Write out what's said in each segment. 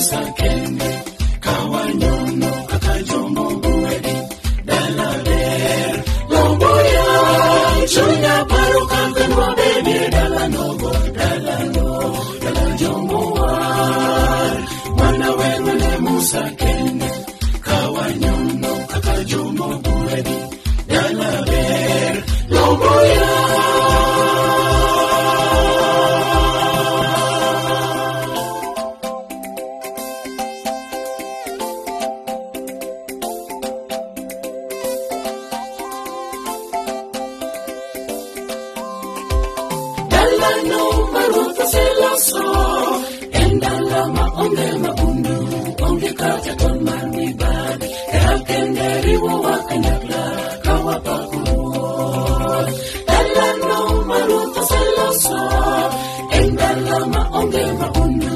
Santa. enderiwo wakanyakla kawapakuwo talano maruto saloso endalama onge mauna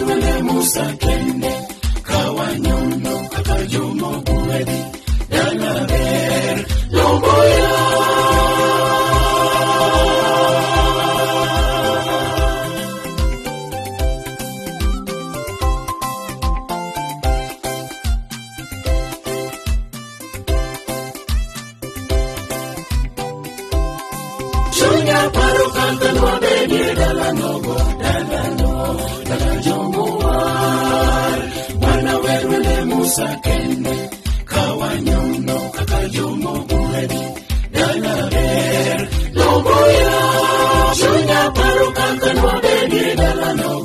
Kawanyole Musa Kende, Kawanyono Akajumo Kuedi, Danaber Lomboya. Junior Paro sakenne kawanyono kakayomo buhari dalaber loboya shunya dalano.